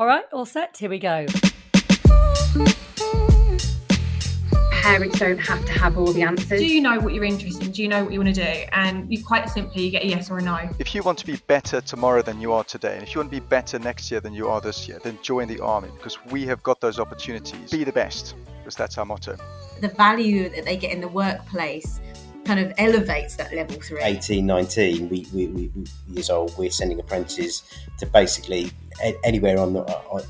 All right, all set. Here we go. Parents don't have to have all the answers. Do you know what you're interested in? Do you know what you want to do? And you quite simply you get a yes or a no. If you want to be better tomorrow than you are today, and if you want to be better next year than you are this year, then join the army because we have got those opportunities. Be the best, because that's our motto. The value that they get in the workplace kind of elevates that level three. 18, 19 we, we, we, years old, we're sending apprentices to basically anywhere on the,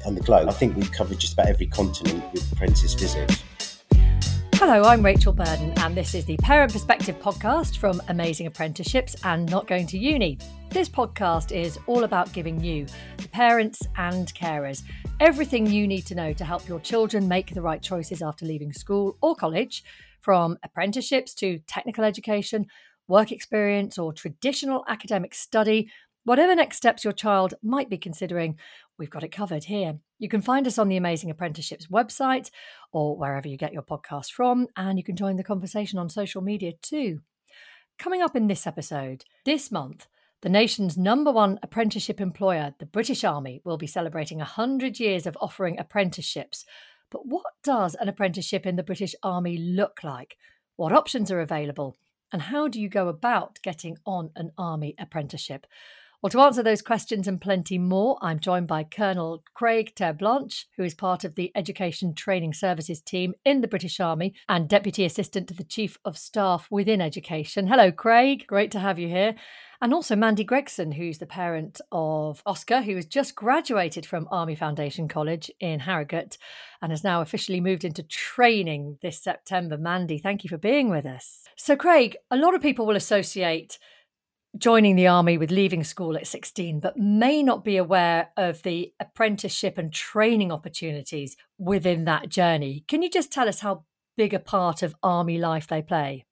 on the globe. I think we've covered just about every continent with apprentice visits. Hello, I'm Rachel Burden, and this is the Parent Perspective podcast from Amazing Apprenticeships and Not Going to Uni. This podcast is all about giving you, the parents and carers, everything you need to know to help your children make the right choices after leaving school or college, from apprenticeships to technical education, work experience, or traditional academic study. Whatever next steps your child might be considering, we've got it covered here. You can find us on the Amazing Apprenticeships website or wherever you get your podcast from, and you can join the conversation on social media too. Coming up in this episode, this month, the nation's number one apprenticeship employer, the British Army, will be celebrating 100 years of offering apprenticeships. But what does an apprenticeship in the British Army look like? What options are available? And how do you go about getting on an Army apprenticeship? Well, to answer those questions and plenty more, I'm joined by Colonel Craig Terblanche, who is part of the Education Training Services team in the British Army and Deputy Assistant to the Chief of Staff within Education. Hello, Craig. Great to have you here. And also Mandy Gregson, who's the parent of Oscar, who has just graduated from Army Foundation College in Harrogate and has now officially moved into training this September. Mandy, thank you for being with us. So, Craig, a lot of people will associate joining the army with leaving school at 16, but may not be aware of the apprenticeship and training opportunities within that journey. Can you just tell us how big a part of army life they play?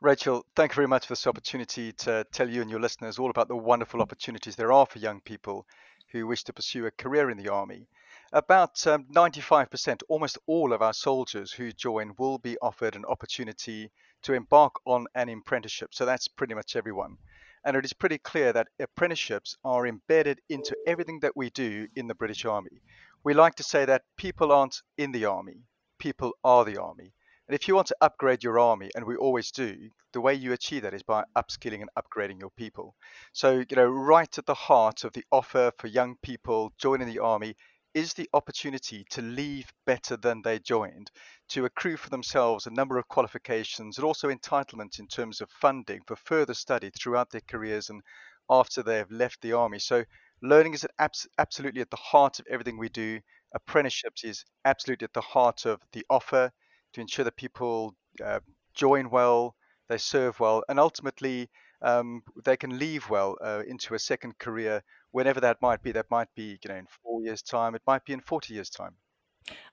Rachel, thank you very much for this opportunity to tell you and your listeners all about the wonderful opportunities there are for young people who wish to pursue a career in the army. About um, 95%, almost all of our soldiers who join will be offered an opportunity to embark on an apprenticeship. So that's pretty much everyone. And it is pretty clear that apprenticeships are embedded into everything that we do in the British Army. We like to say that people aren't in the army, people are the army. And if you want to upgrade your army, and we always do, the way you achieve that is by upskilling and upgrading your people. So, you know, right at the heart of the offer for young people joining the army is the opportunity to leave better than they joined, to accrue for themselves a number of qualifications and also entitlement in terms of funding for further study throughout their careers and after they have left the army. So, learning is abs- absolutely at the heart of everything we do. Apprenticeships is absolutely at the heart of the offer to ensure that people uh, join well, they serve well, and ultimately um, they can leave well uh, into a second career whenever that might be. That might be, you know, in four years' time. It might be in 40 years' time.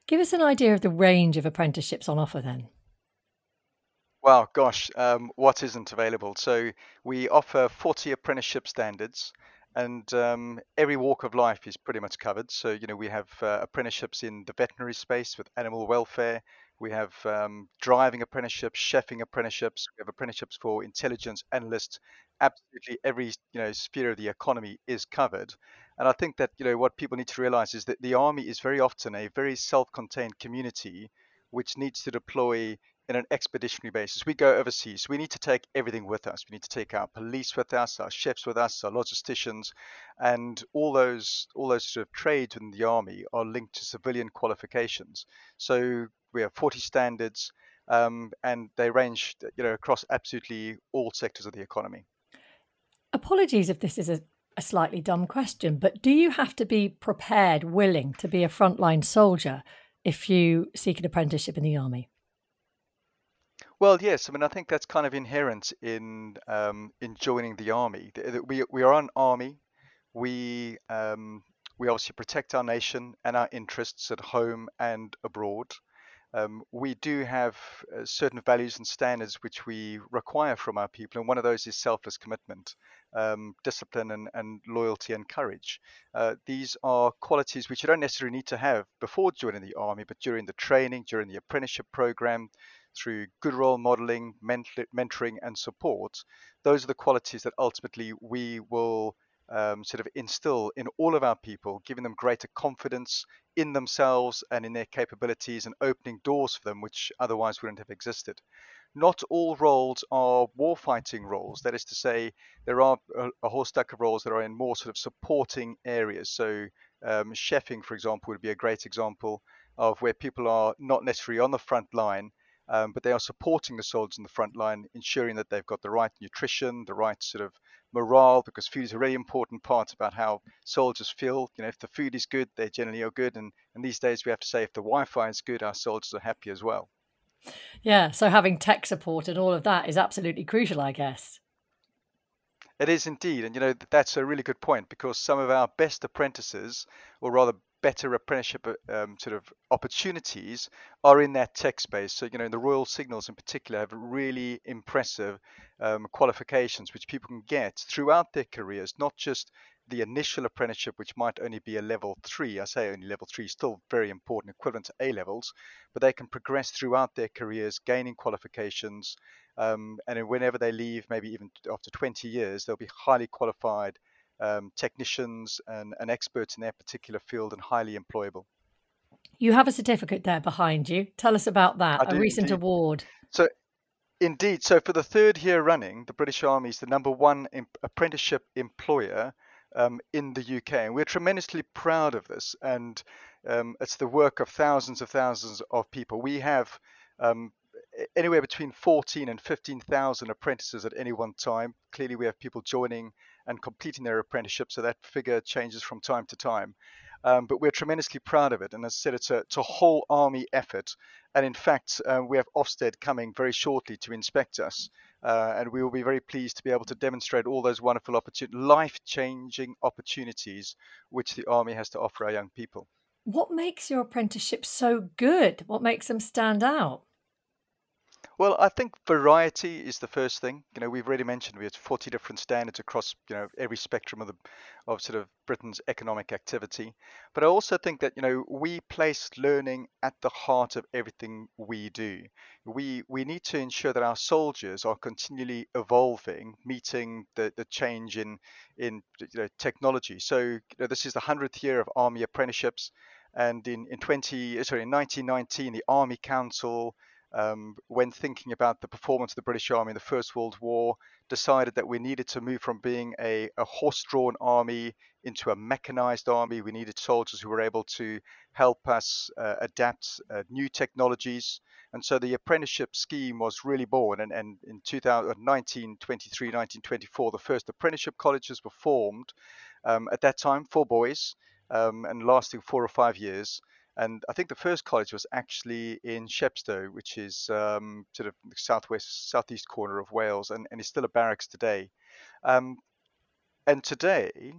Give us an idea of the range of apprenticeships on offer then. Well, gosh, um, what isn't available? So we offer 40 apprenticeship standards, and um, every walk of life is pretty much covered. So you know we have uh, apprenticeships in the veterinary space with animal welfare. We have um, driving apprenticeships, chefing apprenticeships. We have apprenticeships for intelligence analysts. Absolutely every you know sphere of the economy is covered. And I think that you know what people need to realize is that the army is very often a very self-contained community which needs to deploy in an expeditionary basis. We go overseas. We need to take everything with us. We need to take our police with us, our chefs with us, our logisticians, and all those all those sort of trades in the army are linked to civilian qualifications. So we have 40 standards, um, and they range, you know, across absolutely all sectors of the economy. Apologies if this is a, a slightly dumb question, but do you have to be prepared, willing to be a frontline soldier if you seek an apprenticeship in the army? Well, yes. I mean, I think that's kind of inherent in um, in joining the army. We we are an army. We um, we obviously protect our nation and our interests at home and abroad. Um, we do have uh, certain values and standards which we require from our people, and one of those is selfless commitment, um, discipline, and, and, loyalty and courage. Uh, these are qualities which you don't necessarily need to have before joining the army, but during the training, during the apprenticeship program, through good role modeling, mentoring, and support, those are the qualities that ultimately we will um, sort of instill in all of our people, giving them greater confidence in themselves and in their capabilities and opening doors for them which otherwise wouldn't have existed. Not all roles are warfighting roles. That is to say, there are a, a whole stack of roles that are in more sort of supporting areas. So, um, chefing, for example, would be a great example of where people are not necessarily on the front line, um, but they are supporting the soldiers in the front line, ensuring that they've got the right nutrition, the right sort of morale, because food is a really important part about how soldiers feel. You know, if the food is good, they generally are good, and, and these days we have to say if the Wi-Fi is good, our soldiers are happy as well. Yeah, so having tech support and all of that is absolutely crucial, I guess. It is indeed, and you know that's a really good point because some of our best apprentices, or rather better apprenticeship uh, um, sort of opportunities are in that tech space. So, you know, the Royal Signals in particular have really impressive um, qualifications which people can get throughout their careers, not just the initial apprenticeship, which might only be a level three. I say only level three, still very important, equivalent to A levels, but they can progress throughout their careers, gaining qualifications. Um, and whenever they leave, maybe even after 20 years, they'll be highly qualified um, technicians and, and experts in their particular field and highly employable. You have a certificate there behind you. Tell us about that, I a recent indeed. award. So, indeed, so for the third year running, the British Army is the number one apprenticeship employer um, in the UK, and we're tremendously proud of this. And um, it's the work of thousands of thousands of people. We have um, anywhere between 14 and 15,000 apprentices at any one time. Clearly, we have people joining and completing their apprenticeship, so that figure changes from time to time. Um, but we're tremendously proud of it. And as I said, it's a, it's a whole army effort. And in fact, uh, we have Ofsted coming very shortly to inspect us. Uh, and we will be very pleased to be able to demonstrate all those wonderful opportunities, life-changing opportunities which the army has to offer our young people. What makes your apprenticeship so good? What makes them stand out? Well, I think variety is the first thing. You know, we've already mentioned we have 40 different standards across, you know, every spectrum of the of sort of Britain's economic activity. But I also think that, you know, we place learning at the heart of everything we do. We we need to ensure that our soldiers are continually evolving, meeting the, the change in in you know, technology. So, you know, this is the 100th year of army apprenticeships and in in 20 sorry, in 1919 the Army Council um, when thinking about the performance of the British Army in the First World War, decided that we needed to move from being a, a horse drawn army into a mechanized army. We needed soldiers who were able to help us uh, adapt uh, new technologies. And so the apprenticeship scheme was really born. And, and in 2000, 1923, 1924, the first apprenticeship colleges were formed um, at that time for boys um, and lasting four or five years. And I think the first college was actually in Chepstow, which is um, sort of the southwest, southeast corner of Wales, and, and is still a barracks today. Um, and today,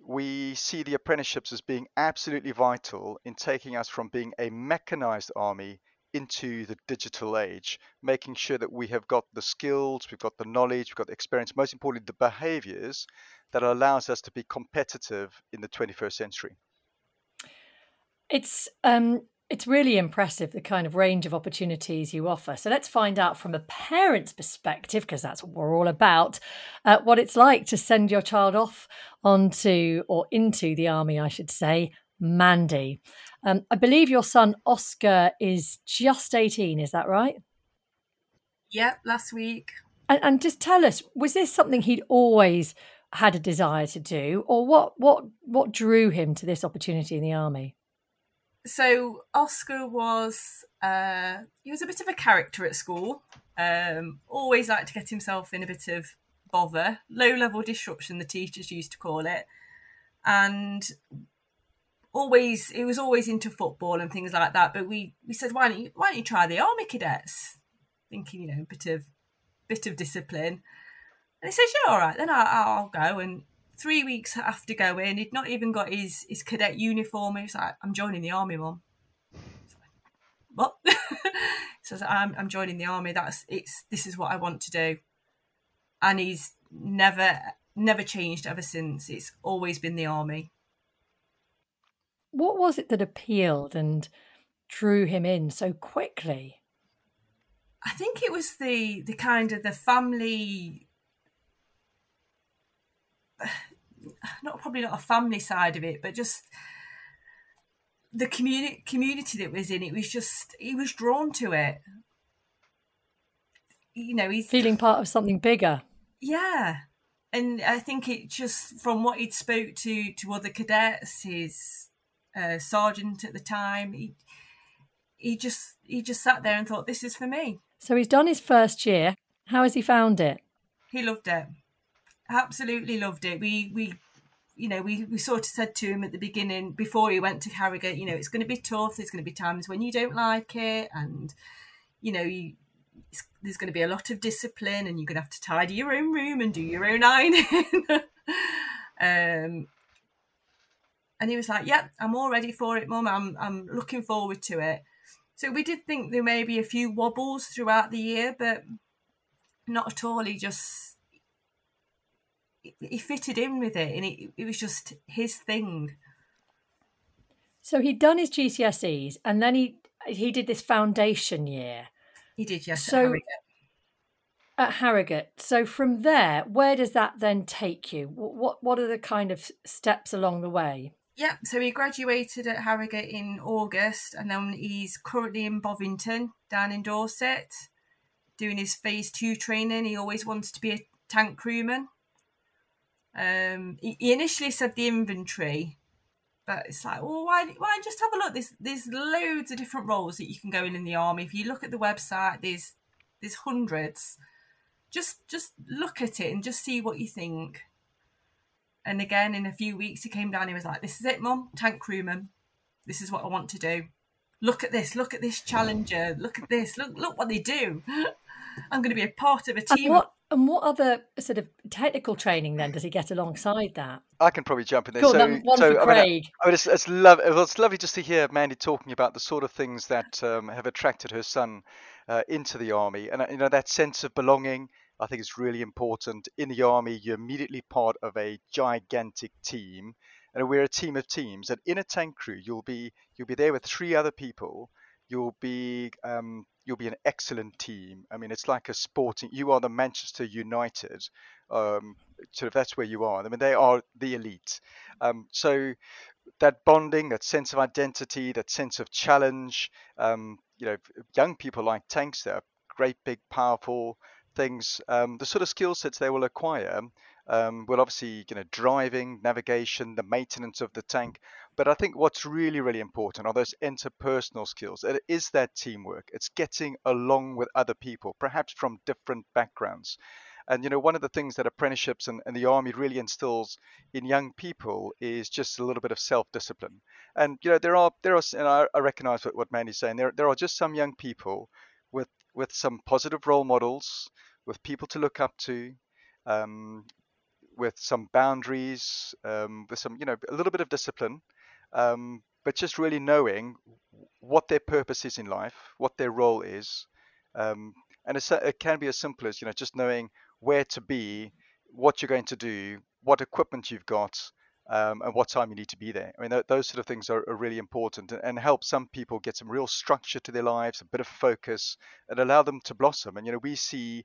we see the apprenticeships as being absolutely vital in taking us from being a mechanized army into the digital age, making sure that we have got the skills, we've got the knowledge, we've got the experience, most importantly, the behaviors that allows us to be competitive in the 21st century. It's um it's really impressive the kind of range of opportunities you offer. So let's find out from a parent's perspective, because that's what we're all about, uh, what it's like to send your child off onto or into the army, I should say. Mandy, um, I believe your son Oscar is just eighteen. Is that right? Yep, last week. And, and just tell us, was this something he'd always had a desire to do, or what? What? What drew him to this opportunity in the army? So Oscar was uh, he was a bit of a character at school. Um, always liked to get himself in a bit of bother, low level disruption, the teachers used to call it, and always he was always into football and things like that. But we we said why don't you why don't you try the army cadets, thinking you know a bit of bit of discipline. And he says, yeah, all right, then I'll, I'll go. And three weeks after going, he'd not even got his, his cadet uniform. He was like, I'm joining the army, mum. What? he says, I'm, I'm joining the army. That's it's this is what I want to do. And he's never never changed ever since. It's always been the army. What was it that appealed and drew him in so quickly? I think it was the the kind of the family not probably not a family side of it, but just the community community that was in it was just he was drawn to it. You know, he's feeling part of something bigger. Yeah, and I think it just from what he'd spoke to to other cadets, his uh, sergeant at the time, he he just he just sat there and thought, "This is for me." So he's done his first year. How has he found it? He loved it. Absolutely loved it. We we you know, we, we sort of said to him at the beginning before he went to Harrogate, you know, it's going to be tough. There's going to be times when you don't like it, and you know, you, there's going to be a lot of discipline, and you're going to have to tidy your own room and do your own ironing. um, and he was like, "Yep, yeah, I'm all ready for it, Mum. I'm I'm looking forward to it." So we did think there may be a few wobbles throughout the year, but not at all. He just he fitted in with it, and it, it was just his thing. So he'd done his GCSEs, and then he he did this foundation year. He did, yes. So, at Harrogate. At Harrogate. So from there, where does that then take you? What what are the kind of steps along the way? Yeah, so he graduated at Harrogate in August, and then he's currently in Bovington, down in Dorset, doing his phase two training. He always wants to be a tank crewman. Um, he, he initially said the infantry, but it's like, well, why, why just have a look? There's there's loads of different roles that you can go in in the army. If you look at the website, there's there's hundreds. Just just look at it and just see what you think. And again, in a few weeks, he came down. He was like, "This is it, Mum. Tank crewman. This is what I want to do. Look at this. Look at this challenger. Look at this. Look look what they do. I'm going to be a part of a team." What and what other sort of technical training then does he get alongside that? I can probably jump in there. Cool, so, so I Craig. mean, I mean, it's, it's, love, it's lovely just to hear Mandy talking about the sort of things that um, have attracted her son uh, into the army, and you know that sense of belonging. I think is really important. In the army, you're immediately part of a gigantic team, and we're a team of teams. And in a tank crew, you'll be you'll be there with three other people. You'll be um, you'll be an excellent team. I mean, it's like a sporting. You are the Manchester United. Um, sort of that's where you are. I mean, they are the elite. Um, so that bonding, that sense of identity, that sense of challenge. Um, you know, young people like tanks. They're great, big, powerful things. Um, the sort of skill sets they will acquire um, well, obviously, you know, driving, navigation, the maintenance of the tank. But I think what's really, really important are those interpersonal skills. It is that teamwork. It's getting along with other people, perhaps from different backgrounds. And you know, one of the things that apprenticeships and, and the army really instills in young people is just a little bit of self-discipline. And you know, there are there are, and I, I recognise what, what Mandy's saying. There there are just some young people with with some positive role models, with people to look up to, um, with some boundaries, um, with some, you know, a little bit of discipline, um, but just really knowing what their purpose is in life, what their role is. Um, and it can be as simple as, you know, just knowing where to be, what you're going to do, what equipment you've got, um, and what time you need to be there. I mean, th- those sort of things are, are really important and, and, help some people get some real structure to their lives, a bit of focus, and allow them to blossom. And you know, we see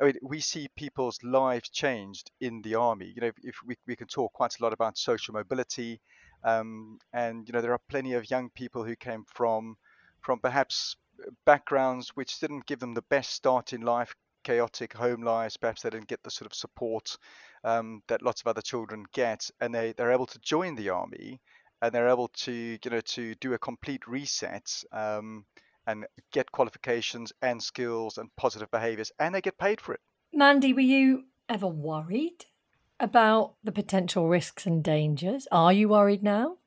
I mean, we see people's lives changed in the army. You know, if, we, we can talk quite a lot about social mobility, um, and you know, there are plenty of young people who came from from perhaps backgrounds which didn't give them the best start in life, chaotic home lives. Perhaps they didn't get the sort of support um, that lots of other children get, and they they're able to join the army, and they're able to you know to do a complete reset. Um, and get qualifications and skills and positive behaviors, and they get paid for it. Mandy, were you ever worried about the potential risks and dangers? Are you worried now?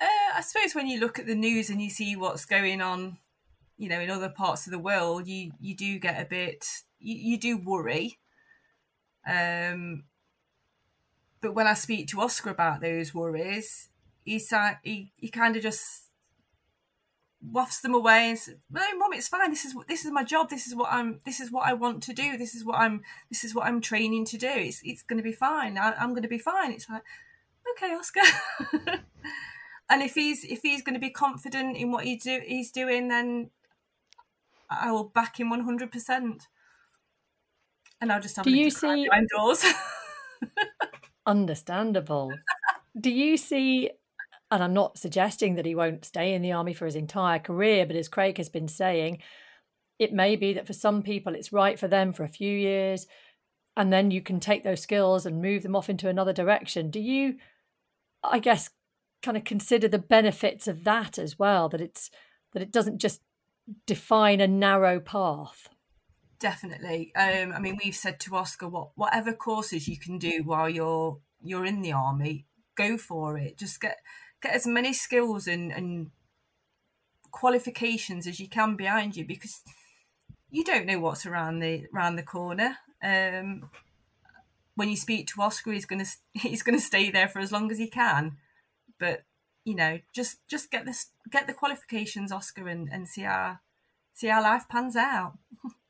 Uh, I suppose when you look at the news and you see what's going on, you know, in other parts of the world, you you do get a bit, you, you do worry. Um, but when I speak to Oscar about those worries, he's he he kind of just wafts them away and says, "No, mom, it's fine. This is this is my job. This is what I'm. This is what I want to do. This is what I'm. This is what I'm training to do. It's it's going to be fine. I, am going to be fine." It's like, okay, Oscar. and if he's if he's going to be confident in what he do he's doing, then I will back him one hundred percent. And I'll just have do you see doors. understandable. Do you see, and I'm not suggesting that he won't stay in the army for his entire career, but as Craig has been saying, it may be that for some people it's right for them for a few years, and then you can take those skills and move them off into another direction. Do you, I guess, kind of consider the benefits of that as well? That it's that it doesn't just define a narrow path. Definitely. Um, I mean, we've said to Oscar, what whatever courses you can do while you're you're in the army, go for it. Just get get as many skills and, and qualifications as you can behind you because you don't know what's around the around the corner. Um, when you speak to Oscar, he's gonna he's gonna stay there for as long as he can. But you know, just just get this get the qualifications, Oscar, and, and see how see how life pans out.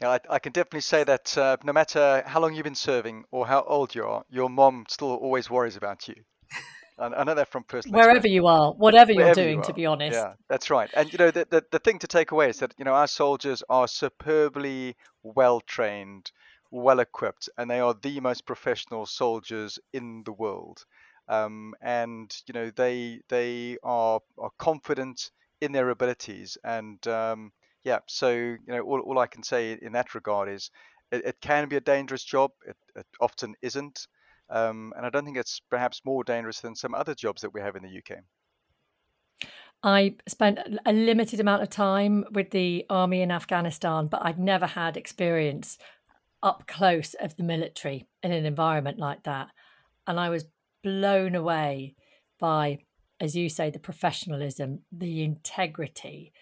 Yeah, I, I, can definitely say that uh, no matter how long you've been serving or how old you are, your mom still always worries about you. I, I know that from personal. Wherever you are, whatever you're doing, you to be honest. Yeah, that's right. And you know, the, the the thing to take away is that you know our soldiers are superbly well trained, well equipped, and they are the most professional soldiers in the world. Um, and you know, they they are are confident in their abilities and um, yeah, so you know, all, all I can say in that regard is it, it can be a dangerous job. It, it often isn't, um, and I don't think it's perhaps more dangerous than some other jobs that we have in the UK. I spent a limited amount of time with the army in Afghanistan, but I'd never had experience up close of the military in an environment like that. And I was blown away by, as you say, the professionalism, the integrity,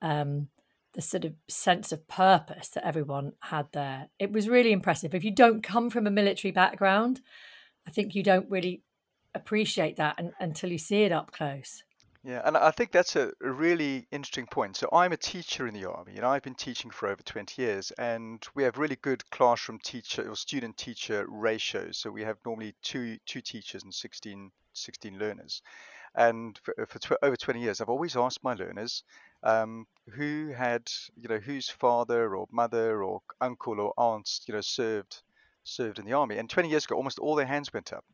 um, the sort of sense of purpose that everyone had there. It was really impressive. If you don't come from a military background, I think you don't really appreciate that until you see it up close. Yeah, and I think that's a, really interesting point. So I'm a teacher in the army, and I've been teaching for over 20 years, and we have really good classroom teacher or student teacher ratios. So we have normally two two teachers and 16 16 learners. And for, for tw- over 20 years, I've always asked my learners um, who had, you know, whose father or mother or uncle or aunts, you know, served served in the army. And 20 years ago, almost all their hands went up.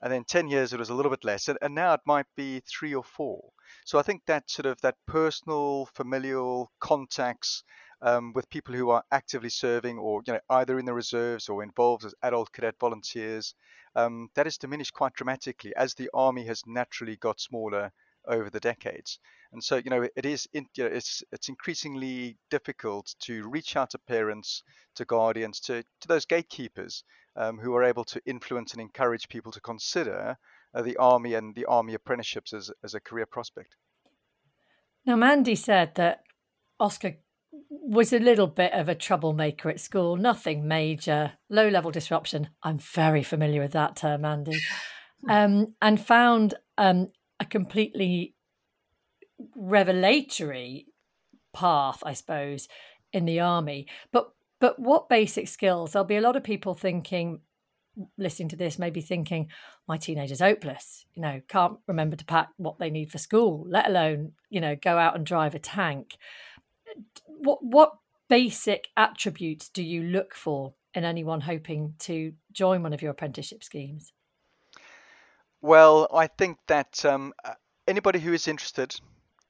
And then 10 years, it was a little bit less. And, and now it might be three or four. So I think that sort of that personal, familial contacts um, with people who are actively serving or you know either in the reserves or involved as adult cadet volunteers um, that has diminished quite dramatically as the army has naturally got smaller over the decades. And so, you know, it is you know, it's it's increasingly difficult to reach out to parents, to guardians, to to those gatekeepers um, who are able to influence and encourage people to consider uh, the army and the army apprenticeships as as a career prospect. Now, Mandy said that Oscar was a little bit of a troublemaker at school, nothing major, low level disruption. I'm very familiar with that term, Mandy. Um, and found um, a completely revelatory path, I suppose, in the army. But but what basic skills? There'll be a lot of people thinking, listening to this, maybe thinking, my teenager's hopeless. You know, can't remember to pack what they need for school, let alone you know go out and drive a tank what what basic attributes do you look for in anyone hoping to join one of your apprenticeship schemes? Well, I think that um, anybody who is interested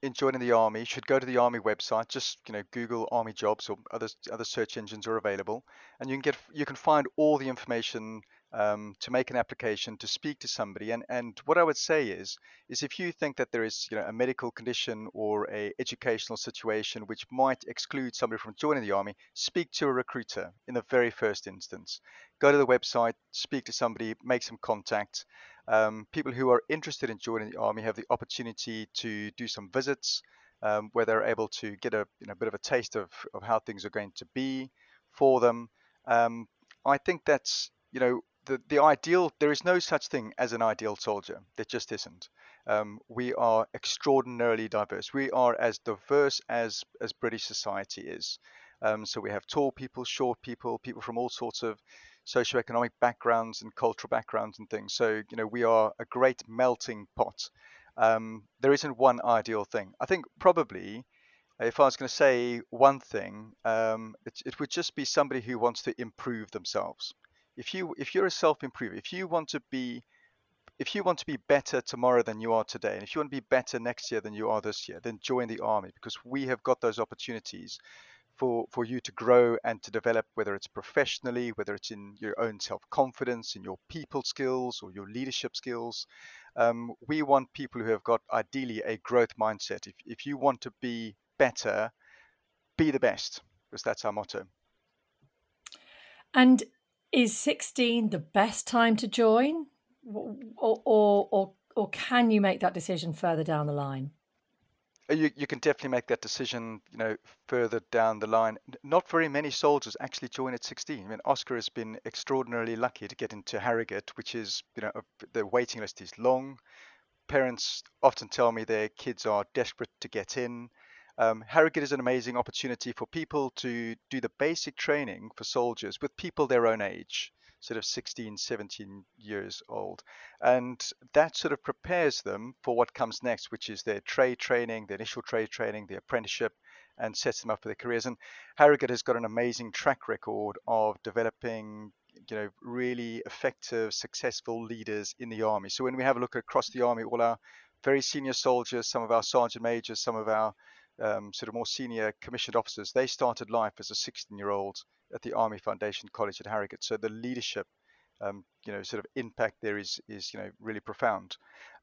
in joining the army should go to the army website. Just you know, Google army jobs or other other search engines are available, and you can get you can find all the information um, to make an application to speak to somebody. And, and what I would say is, is if you think that there is you know, a medical condition or a educational situation which might exclude somebody from joining the army, speak to a recruiter in the very first instance. Go to the website, speak to somebody, make some contact. Um, people who are interested in joining the army have the opportunity to do some visits um, where they're able to get a you know, bit of a taste of, of how things are going to be for them. Um, I think that's you know the, the ideal, there is no such thing as an ideal soldier. There just isn't. Um, we are extraordinarily diverse. We are as diverse as, as British society is. Um, so we have tall people, short people, people from all sorts of socioeconomic backgrounds and cultural backgrounds and things. So, you know, we are a great melting pot. Um, there isn't one ideal thing. I think probably if I was going to say one thing, um, it, it would just be somebody who wants to improve themselves if you if you're a self-improver, if you want to be if you want to be better tomorrow than you are today, and if you want to be better next year than you are this year, then join the army because we have got those opportunities for, for you to grow and to develop, whether it's professionally, whether it's in your own self confidence, in your people skills or your leadership skills. Um, we want people who have got ideally a growth mindset. If, if you want to be better, be the best, because that's our motto. And is 16 the best time to join? or, or, or, or can you make that decision further down the line? Uh, you, you can definitely make that decision, you know, further down the line. Not very many soldiers actually join at 16. I mean, Oscar has been extraordinarily lucky to get into Harrogate, which is, you know, the waiting list is long. Parents often tell me their kids are desperate to get in. Um, Harrogate is an amazing opportunity for people to do the basic training for soldiers with people their own age sort of 16, 17 years old. And that sort of prepares them for what comes next, which is their trade training, the initial trade training, the apprenticeship, and sets them up for their careers. And Harrogate has got an amazing track record of developing you know really effective successful leaders in the army so when we have a look across the army all our very senior soldiers some of our sergeant majors some of our um, sort of more senior commissioned officers, they started life as a 16 year old at the Army Foundation College at Harrogate. So the leadership, um, you know, sort of impact there is, is you know, really profound.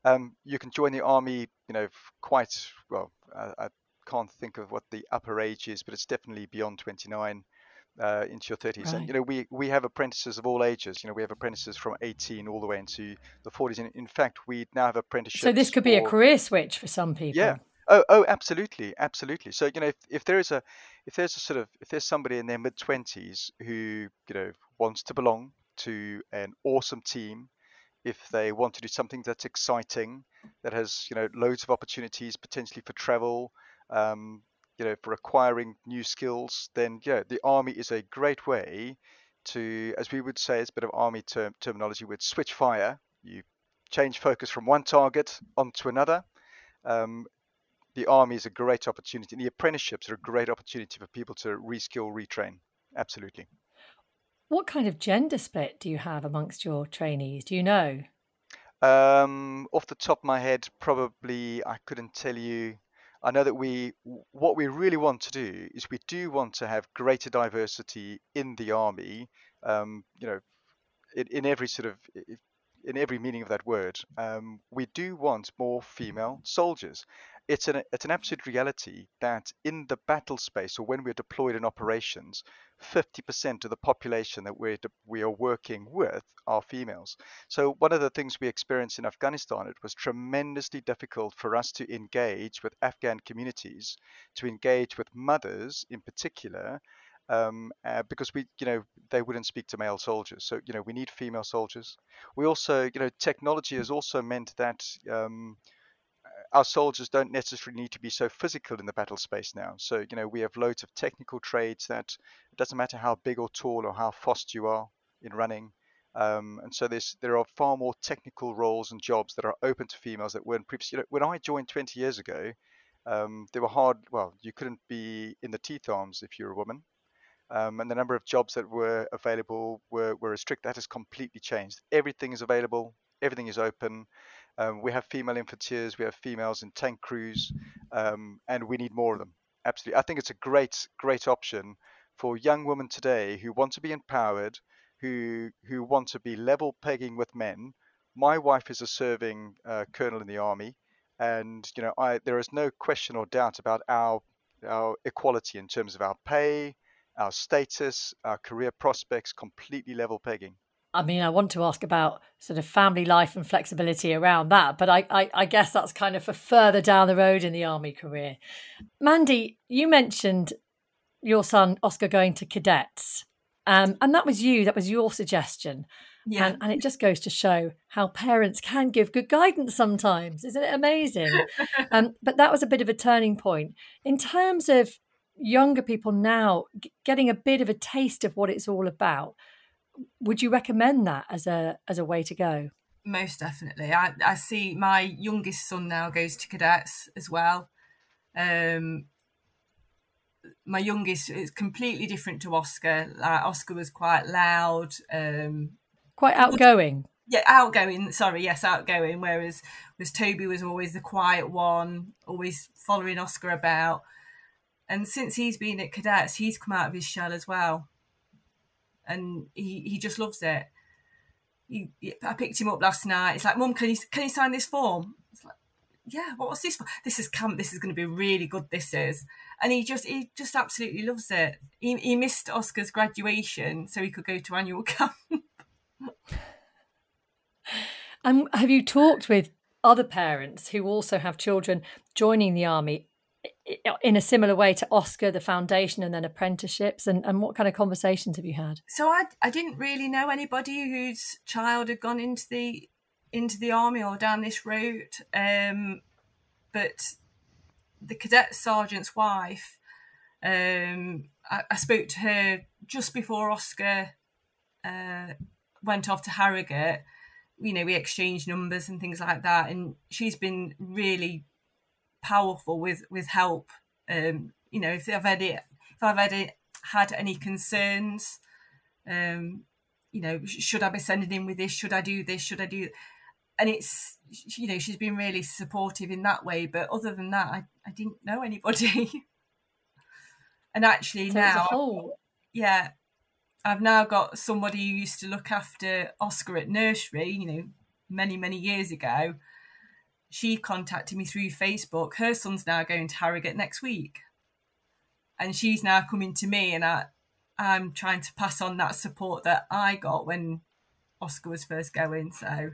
Um, you can join the Army, you know, quite well. I, I, can't think of what the upper age is, but it's definitely beyond 29. Uh, into your 30s. Right. And you know, we we have apprentices of all ages. You know, we have apprentices from 18 all the way into the 40s. And in fact, we now have apprenticeships. So this could be a career switch for some people. Yeah, Oh, oh, absolutely, absolutely. So you know, if, if there is a, if there's a sort of, if there's somebody in their mid twenties who you know wants to belong to an awesome team, if they want to do something that's exciting, that has you know loads of opportunities potentially for travel, um, you know, for acquiring new skills, then yeah, the army is a great way to, as we would say, it's a bit of army term, terminology, would switch fire. You change focus from one target onto another. Um, the army is a great opportunity, and the apprenticeships are a great opportunity for people to reskill, retrain. Absolutely. What kind of gender split do you have amongst your trainees? Do you know? Um, off the top of my head, probably I couldn't tell you. I know that we, what we really want to do is we do want to have greater diversity in the army. Um, you know, in, in every sort of in every meaning of that word. Um, we do want more female soldiers it's an it's an absolute reality that in the battle space or when we're deployed in operations, 50% of the population that we're we are working with are females. So one of the things we experienced in Afghanistan, it was tremendously difficult for us to engage with Afghan communities, to engage with mothers in particular, um, uh, because we, you know, they wouldn't speak to male soldiers. So, you know, we need female soldiers. We also, you know, technology has also meant that um, our soldiers don't necessarily need to be so physical in the battle space now. So, you know, we have loads of technical trades that it doesn't matter how big or tall or how fast you are in running. Um, and so there's there are far more technical roles and jobs that are open to females that weren't previously. You know, when I joined 20 years ago, um, they were hard. Well, you couldn't be in the teeth arms if you're a woman. Um, and the number of jobs that were available were, were restricted. That has completely changed. Everything is available. Everything is open. Um, we have female infanteers, we have females in tank crews, um, and we need more of them. Absolutely. I think it's a great, great option for young women today who want to be empowered, who who want to be level pegging with men. My wife is a serving uh, colonel in the army, and you know, I there is no question or doubt about our our equality in terms of our pay, our status, our career prospects, completely level pegging. I mean, I want to ask about sort of family life and flexibility around that, but I, I, I, guess that's kind of for further down the road in the army career. Mandy, you mentioned your son Oscar going to cadets, um, and that was you. That was your suggestion. Yeah. And, and it just goes to show how parents can give good guidance sometimes. Isn't it amazing? um, but that was a bit of a turning point in terms of younger people now getting a bit of a taste of what it's all about would you recommend that as a as a way to go? Most definitely. I, I see my youngest son now goes to cadets as well. Um, my youngest is completely different to Oscar. Like Oscar was quite loud, um, quite outgoing. Yeah, outgoing. Sorry, yes, outgoing. Whereas, was Toby was always the quiet one, always following Oscar about. And since he's been at cadets, he's come out of his shell as well, and he he just loves it. He, I picked him up last night. It's like, Mum, can you can you sign this form? It's like, yeah. What's this for? This is camp. This is going to be really good. This is, and he just he just absolutely loves it. He, he missed Oscar's graduation so he could go to annual camp. and have you talked with other parents who also have children joining the army in a similar way to Oscar, the foundation, and then apprenticeships? And, and what kind of conversations have you had? So I, I didn't really know anybody whose child had gone into the into the army or down this route. Um, but the cadet sergeant's wife, um, I, I, spoke to her just before Oscar uh, went off to Harrogate. You know, we exchanged numbers and things like that, and she's been really powerful with with help. Um, you know, if I've had it, if I've had it, had any concerns, um, you know, should I be sending in with this? Should I do this? Should I do? And it's you know she's been really supportive in that way. But other than that, I, I didn't know anybody. and actually so now, yeah, I've now got somebody who used to look after Oscar at nursery. You know, many many years ago she contacted me through Facebook. Her son's now going to Harrogate next week. And she's now coming to me, and I, I'm trying to pass on that support that I got when Oscar was first going. So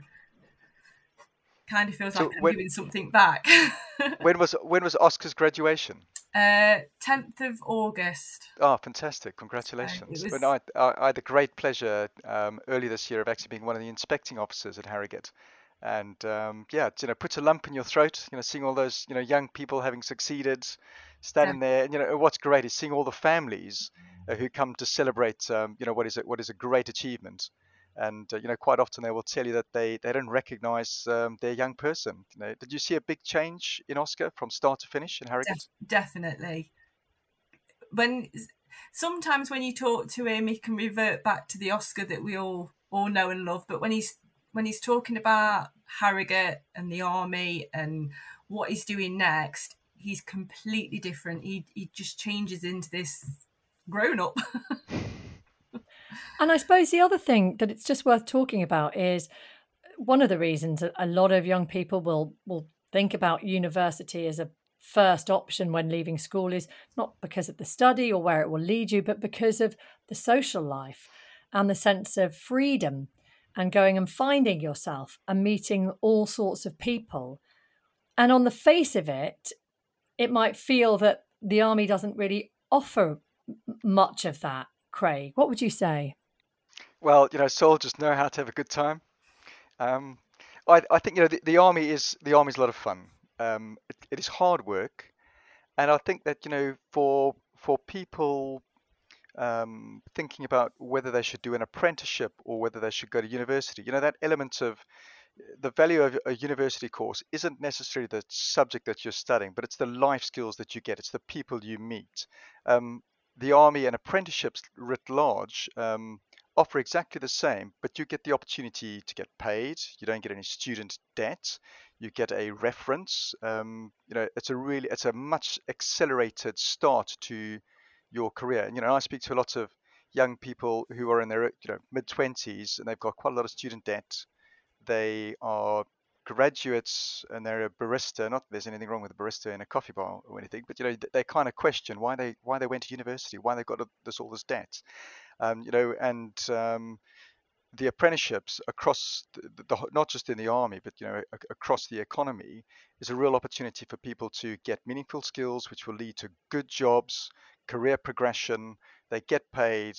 kind of feels so like I'm when, giving something back. when was when was Oscar's graduation? Uh, 10th of August. Oh, fantastic! Congratulations! was... I, I, I, had the great pleasure um, early this year of actually being one of the inspecting officers at Harrogate, and um, yeah, you know, puts a lump in your throat. You know, seeing all those you know young people having succeeded, standing yeah. there. And, you know, what's great is seeing all the families uh, who come to celebrate. Um, you know, what is it? What is a great achievement? And uh, you know, quite often they will tell you that they they don't recognise um, their young person. You know, did you see a big change in Oscar from start to finish in Harrogate? Def- definitely. When sometimes when you talk to him, he can revert back to the Oscar that we all all know and love. But when he's when he's talking about Harrogate and the army and what he's doing next, he's completely different. He he just changes into this grown up. and I suppose the other thing that it's just worth talking about is one of the reasons a lot of young people will will think about university as a first option when leaving school is not because of the study or where it will lead you, but because of the social life and the sense of freedom and going and finding yourself and meeting all sorts of people. And on the face of it, it might feel that the army doesn't really offer much of that. Craig, what would you say? Well, you know, soldiers know how to have a good time. Um, I, I, think you know the, the, army is the army is a lot of fun. Um, it, it is hard work, and I think that you know for for people um, thinking about whether they should do an apprenticeship or whether they should go to university. You know, that element of the value of a university course isn't necessarily the subject that you're studying, but it's the life skills that you get, it's the people you meet. Um, the army and apprenticeships writ large um, offer exactly the same, but you get the opportunity to get paid. You don't get any student debt. You get a reference. Um, you know, it's a really, it's a much accelerated start to your career. You know, I speak to a lot of young people who are in their you know mid 20s and they've got quite a lot of student debt. They are graduates and they're a barista. Not there's anything wrong with a barista in a coffee bar or anything, but you know they kind of question why they why they went to university, why they got this all this debt, um, you know, and um, the apprenticeships across the, the, not just in the army but you know across the economy is a real opportunity for people to get meaningful skills which will lead to good jobs career progression, they get paid,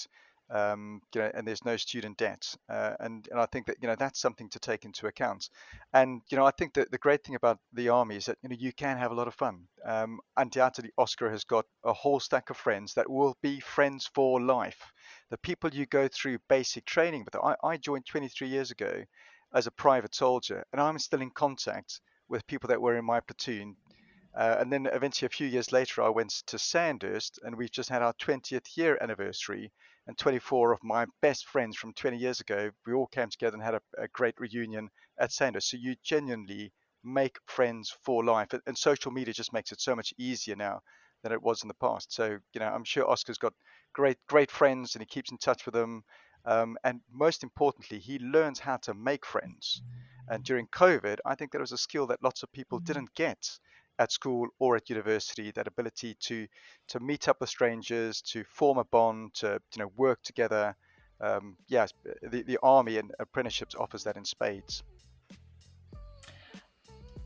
um, you know, and there's no student debt. Uh, and, and I think that, you know, that's something to take into account. And, you know, I think that the great thing about the army is that, you know, you can have a lot of fun. Um, undoubtedly, Oscar has got a whole stack of friends that will be friends for life. The people you go through basic training with. I, I joined 23 years ago as a private soldier, and I'm still in contact with people that were in my platoon Uh, and then eventually, a few years later, I went to Sandhurst, and we've just had our 20th year anniversary. And 24 of my best friends from 20 years ago, we all came together and had a, a great reunion at Sandhurst. So you genuinely make friends for life, and social media just makes it so much easier now than it was in the past. So you know, I'm sure Oscar's got great great friends, and he keeps in touch with them. Um, and most importantly, he learns how to make friends. And during COVID, I think that was a skill that lots of people didn't get at school or at university. That ability to to meet up with strangers, to form a bond, to you know work together. Um, yes, the, the army and apprenticeships offers that in spades.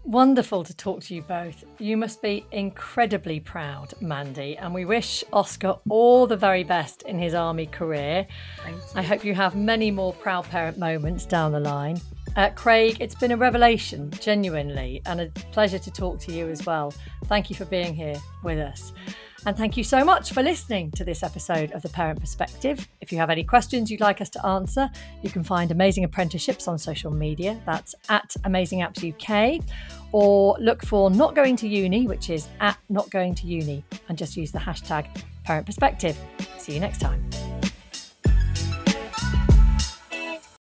Wonderful to talk to you both. You must be incredibly proud, Mandy, and we wish Oscar all the very best in his army career. I hope you have many more proud parent moments down the line. Uh, Craig, it's been a revelation, genuinely, and a pleasure to talk to you as well. Thank you for being here with us. And thank you so much for listening to this episode of The Parent Perspective. If you have any questions you'd like us to answer, you can find Amazing Apprenticeships on social media. That's at Amazing Apps UK. Or look for Not Going to Uni, which is at Not Going to Uni, and just use the hashtag Parent Perspective. See you next time.